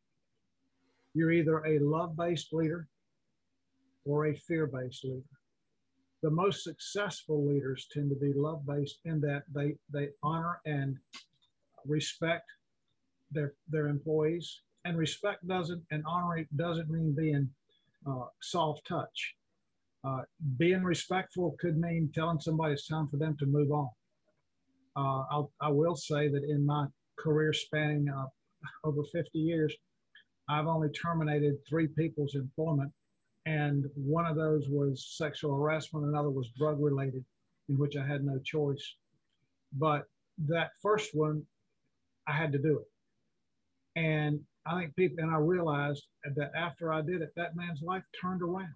[SPEAKER 9] You're either a love based leader, or a fear based leader. The most successful leaders tend to be love based in that they, they honor and respect their, their employees. And respect doesn't, and honoring doesn't mean being uh, soft touch. Uh, being respectful could mean telling somebody it's time for them to move on. Uh, I'll, I will say that in my career spanning uh, over 50 years, I've only terminated three people's employment and one of those was sexual harassment, another was drug related, in which I had no choice. But that first one, I had to do it. And I think people, and I realized that after I did it, that man's life turned around.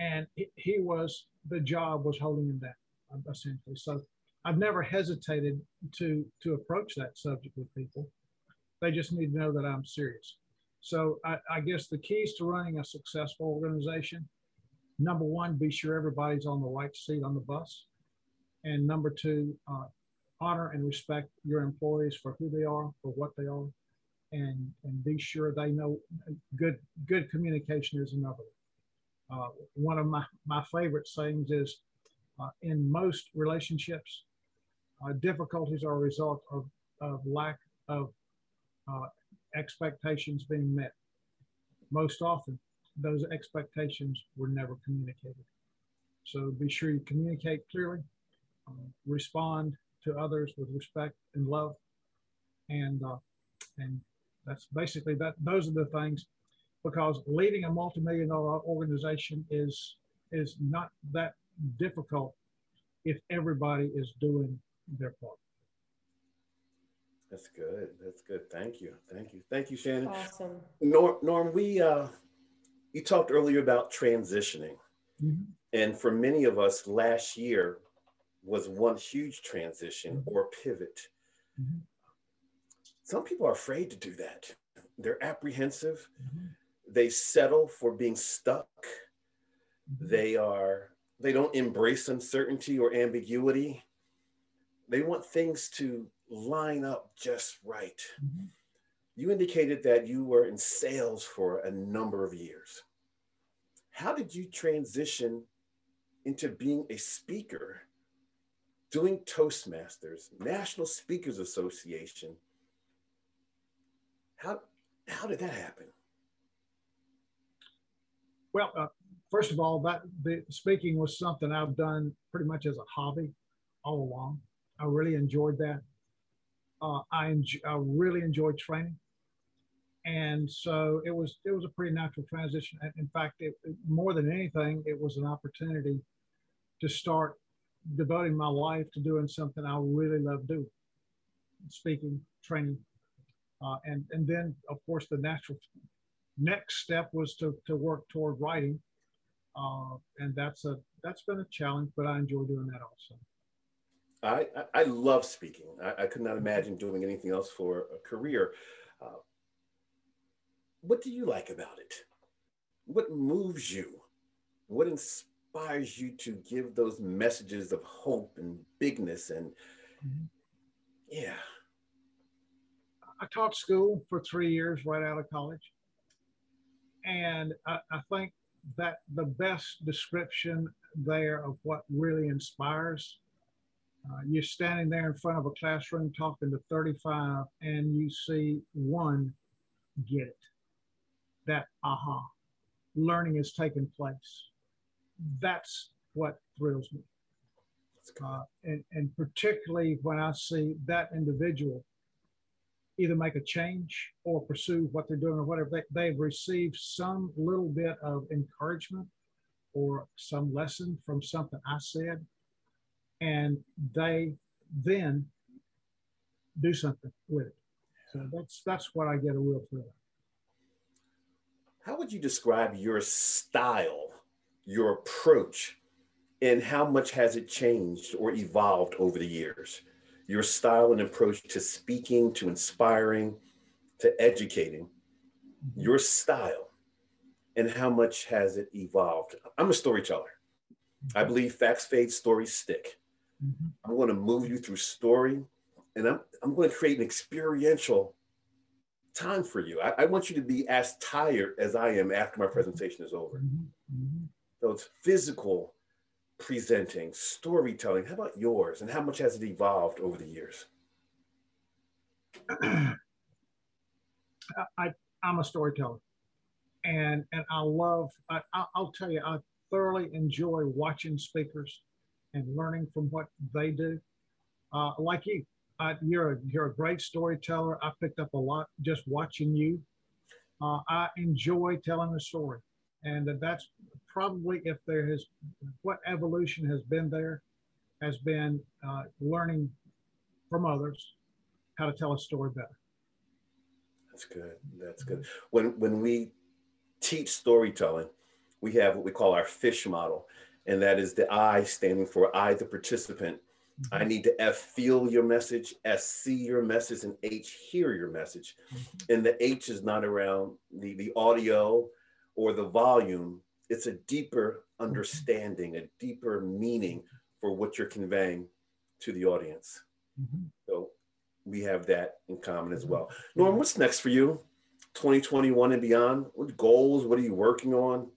[SPEAKER 9] And he was, the job was holding him down, essentially. So I've never hesitated to, to approach that subject with people. They just need to know that I'm serious. So I, I guess the keys to running a successful organization, number one, be sure everybody's on the right seat on the bus. And number two, uh, honor and respect your employees for who they are, for what they are, and, and be sure they know good, good communication is another. Uh, one of my, my favorite sayings is uh, in most relationships, uh, difficulties are a result of, of lack of uh, expectations being met. Most often, those expectations were never communicated. So be sure you communicate clearly, uh, respond to others with respect and love, and uh, and that's basically that. Those are the things, because leading a multi-million dollar organization is is not that difficult if everybody is doing their part.
[SPEAKER 1] That's good. That's good. Thank you. Thank you. Thank you, Shannon.
[SPEAKER 2] Awesome.
[SPEAKER 1] Norm, Norm we uh, you talked earlier about transitioning, mm-hmm. and for many of us, last year was one huge transition mm-hmm. or pivot. Mm-hmm. Some people are afraid to do that. They're apprehensive. They settle for being stuck. Mm-hmm. They are. They don't embrace uncertainty or ambiguity. They want things to line up just right. Mm-hmm. You indicated that you were in sales for a number of years. How did you transition into being a speaker, doing Toastmasters, National Speakers Association? How, how did that happen?
[SPEAKER 9] Well, uh, first of all, that the speaking was something I've done pretty much as a hobby all along. I really enjoyed that. Uh, I, enjoy, I really enjoyed training, and so it was it was a pretty natural transition. In fact, it, more than anything, it was an opportunity to start devoting my life to doing something I really love doing, speaking, training, uh, and and then of course the natural next step was to to work toward writing, uh, and that's a that's been a challenge, but I enjoy doing that also.
[SPEAKER 1] I, I love speaking. I, I, could not imagine doing anything else for a career. Uh, what do you like about it? What moves you? What inspires you to give those messages of hope and bigness? And mm-hmm. yeah.
[SPEAKER 9] I taught school for three years right out of college. And I, I think that the best description there of what really inspires uh, you're standing there in front of a classroom talking to 35 and you see one get it. That aha, learning is taking place. That's what thrills me. Uh, and, and particularly when I see that individual either make a change or pursue what they're doing or whatever, they, they've received some little bit of encouragement or some lesson from something I said and they then do something with it. So that's that's what I get a real thrill.
[SPEAKER 1] How would you describe your style, your approach, and how much has it changed or evolved over the years? Your style and approach to speaking, to inspiring, to educating, your style, and how much has it evolved? I'm a storyteller. I believe facts fade, stories stick. Mm-hmm. I'm going to move you through story and I'm, I'm going to create an experiential time for you. I, I, want you to be as tired as I am after my presentation is over. Mm-hmm. Mm-hmm. So it's physical presenting, storytelling. How about yours? And how much has it evolved over the years? *clears throat*
[SPEAKER 9] I, I'm a storyteller and, and I love, I, I'll tell you, I thoroughly enjoy watching speakers and learning from what they do. Uh, like you, I, you're a, you're a great storyteller. I picked up a lot just watching you. Uh, I enjoy telling a story, and that's probably if there has what evolution has been there, has been uh, learning from others how to tell a story better.
[SPEAKER 1] That's good. That's good. When when we teach storytelling, we have what we call our fish model and that is the I standing for I, the participant. Mm-hmm. I need to F, feel your message, S, see your message, and H, hear your message. Mm-hmm. And the H is not around the, the audio or the volume, it's a deeper understanding, a deeper meaning for what you're conveying to the audience. Mm-hmm. So we have that in common as well. Norm, what's next for you? 2021 and beyond? What goals? What are you working on?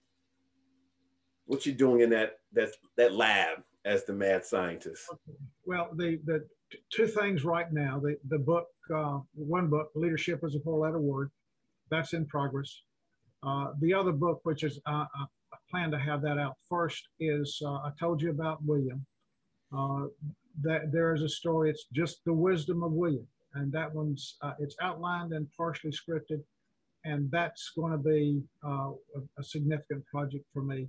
[SPEAKER 1] What you doing in that that that lab as the mad scientist?
[SPEAKER 9] Well, the the two things right now. The the book, uh, one book, Leadership is a Four-Letter Word, that's in progress. Uh, the other book, which is uh, I plan to have that out first, is uh, I told you about William. Uh, that there is a story. It's just the wisdom of William, and that one's uh, it's outlined and partially scripted, and that's going to be uh, a, a, significant project for me.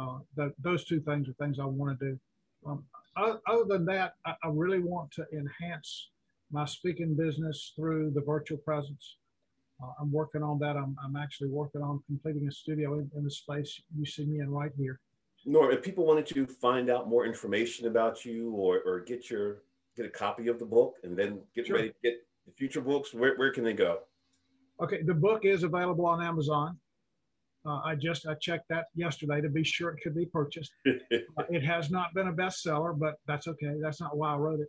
[SPEAKER 9] Uh, that, those two things are things I want to do. Um, other than that, I, I, really want to enhance my speaking business through the virtual presence. Uh, I'm working on that. I'm, I'm actually working on completing a studio in, in the space you see me in right here.
[SPEAKER 1] Norm, if people wanted to find out more information about you or, or get your get a copy of the book and then get sure. ready to get the future books, where, where can they go?
[SPEAKER 9] Okay, the book is available on Amazon. Uh, I just I checked that yesterday to be sure it could be purchased. uh, *laughs* it has not been a bestseller, but that's okay. That's not why I wrote it.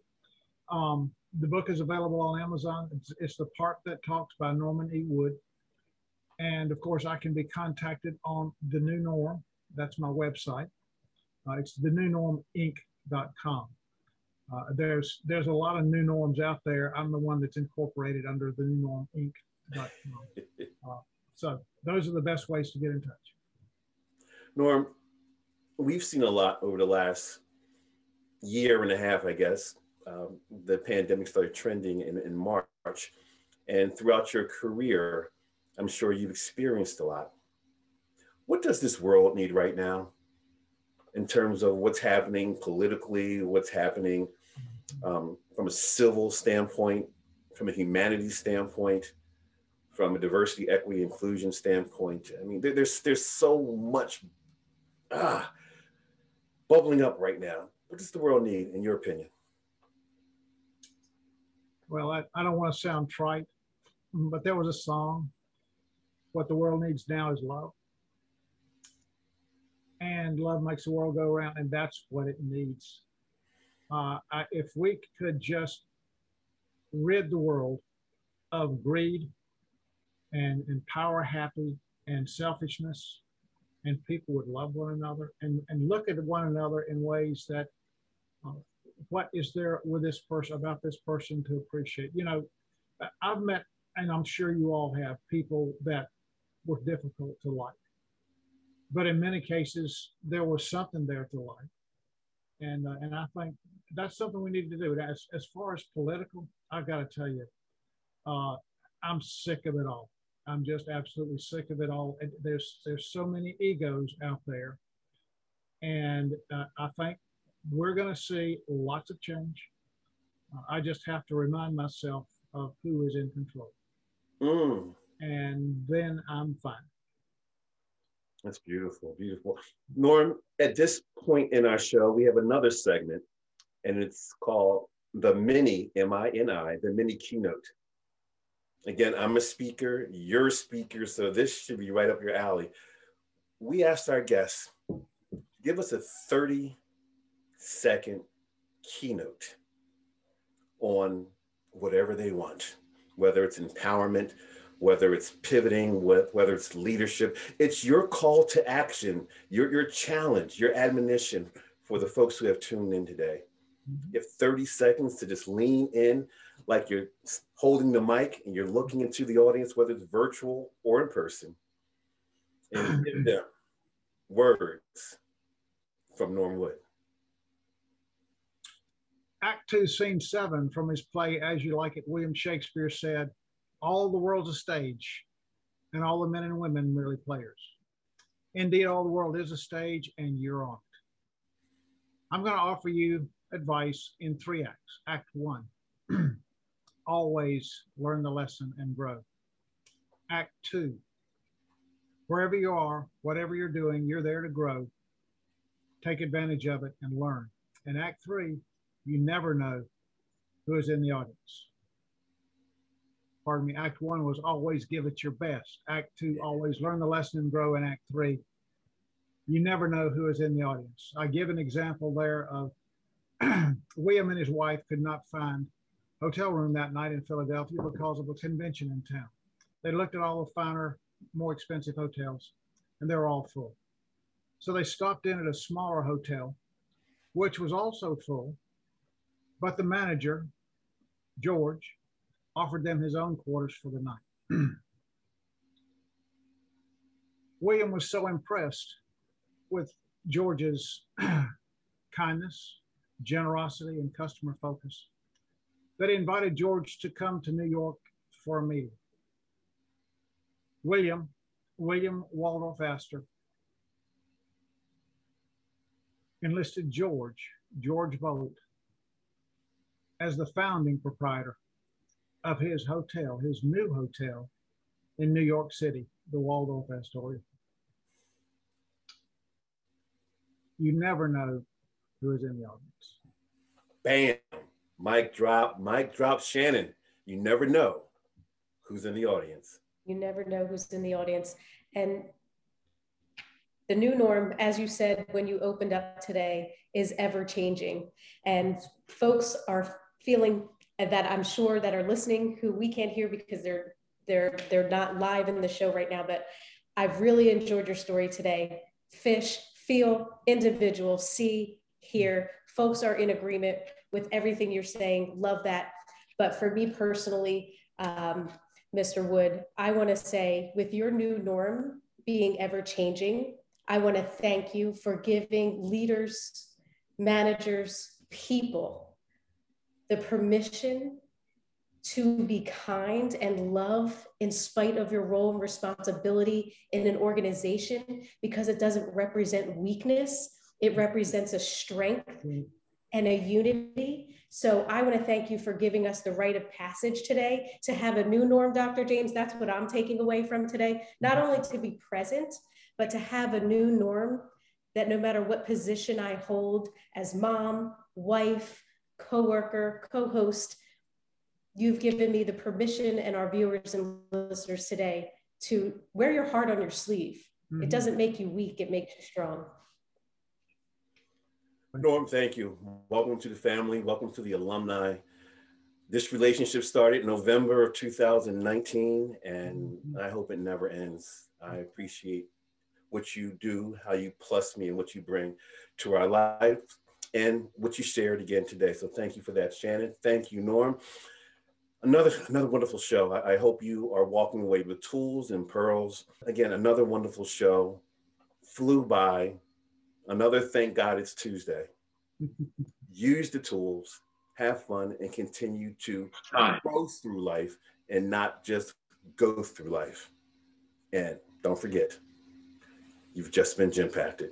[SPEAKER 9] Um, the book is available on Amazon. It's, it's, the part that talks by Norman E. Wood, and of course I can be contacted on the New Norm that's my website. Uh, it's thenewnorminc.com. Uh, there's there's a lot of new norms out there. I'm the one that's incorporated under the new norm inc.com. *laughs* Uh, so those are the best ways to get in touch.
[SPEAKER 1] Norm, we've seen a lot over the last year and a half, I guess. Um, the pandemic started trending in, in March. And throughout your career, I'm sure you've experienced a lot what does this world need right now in terms of what's happening politically, what's happening um, from a civil standpoint, from a humanities standpoint, from a diversity, equity, inclusion standpoint? I mean, there, there's there's so much ah, bubbling up right now. What does the world need, in your opinion?
[SPEAKER 9] Well, I, I don't want to sound trite, but there was a song. What the world needs now is love and love makes the world go around, and that's what it needs. Uh, I, if we could just rid the world of greed and, and power happy and selfishness, and people would love one another and, and look at one another in ways that uh, what is there with this person about this person to appreciate? You know, I've met, and I'm sure you all have, people that were difficult to like. But in many cases there was something there to like. And uh, and i think that's something we need to do. As, as far as political i've got to tell you uh, i'm sick of it all. I'm just absolutely sick of it all. There's there's so many egos out there. And uh, i think we're going to see lots of change uh, i just have to remind myself of who is in control mm. and then i'm fine
[SPEAKER 1] that's beautiful, beautiful. Norm, at this point in our show, we have another segment, and it's called the mini, M I N I, the mini keynote. Again, I'm a speaker, you're a speaker, so this should be right up your alley. We asked our guests, give us a 30 second keynote on whatever they want, whether it's empowerment, whether it's pivoting, whether it's leadership. It's your call to action, your, your challenge, your admonition for the folks who have tuned in today. Mm-hmm. You have 30 seconds to just lean in like you're holding the mic and you're looking into the audience, whether it's virtual or in person, and give them *clears throat* words from Norm Wood.
[SPEAKER 9] Act two, scene seven from his play As You Like It, William Shakespeare said, all the world's a stage, and all the men and women merely players. Indeed, all the world is a stage, and you're on it. I'm going to offer you advice in three acts. Act one, *clears throat* always learn the lesson and grow. Act two, wherever you are, whatever you're doing, you're there to grow. Take advantage of it and learn. And act three, you never know who is in the audience pardon me, act one was always give it your best. Act two, always learn the lesson and grow. And act three, you never know who is in the audience. I give an example there of *clears throat* William and his wife could not find hotel room that night in Philadelphia because of a convention in town. They looked at all the finer, more expensive hotels, and they're all full. So they stopped in at a smaller hotel, which was also full, but the manager, George, offered them his own quarters for the night. *clears throat* William was so impressed with George's *clears throat* kindness, generosity, and customer focus that he invited George to come to New York for a meeting. William, William Waldorf Astor, enlisted George, George Boldt, as the founding proprietor of his hotel, his new hotel in New York City, the Waldorf Astoria. You never know who is in the audience.
[SPEAKER 1] Bam. Mic drop, mic drop, Shannon. You never know who's in the audience.
[SPEAKER 2] You never know who's in the audience. And the new norm, as you said when you opened up today, is ever changing. And folks are feeling that I'm sure that are listening who we can't hear because they're they're they're not live in the show right now. But I've really enjoyed your story today. Fish, feel, individual, see, hear. Folks are in agreement with everything you're saying. Love that. But for me personally, um, Mr. Wood, I want to say with your new norm being ever changing, I want to thank you for giving leaders, managers, people the permission to be kind and love in spite of your role and responsibility in an organization because it doesn't represent weakness, it represents a strength and a unity. So I want to thank you for giving us the rite of passage today to have a new norm, Dr. James. That's what I'm taking away from today. Not only to be present, but to have a new norm that no matter what position I hold as mom, wife, coworker, co-host, you've given me the permission and our viewers and listeners today to wear your heart on your sleeve. Mm-hmm. It doesn't make you weak, it makes you strong.
[SPEAKER 1] Norm, thank you. Welcome to the family. Welcome to the alumni. This relationship started November of 2019, and mm-hmm. I hope it never ends. I appreciate what you do, how you plus me, and what you bring to our life, and what you shared again today. So thank you for that, Shannon. Thank you, Norm. Another another wonderful show. I, I hope you are walking away with tools and pearls. Again, another wonderful show. Flew by Another thank God it's Tuesday. *laughs* Use the tools, have fun, and continue to grow through life and not just go through life. And don't forget, you've just been Gympacted.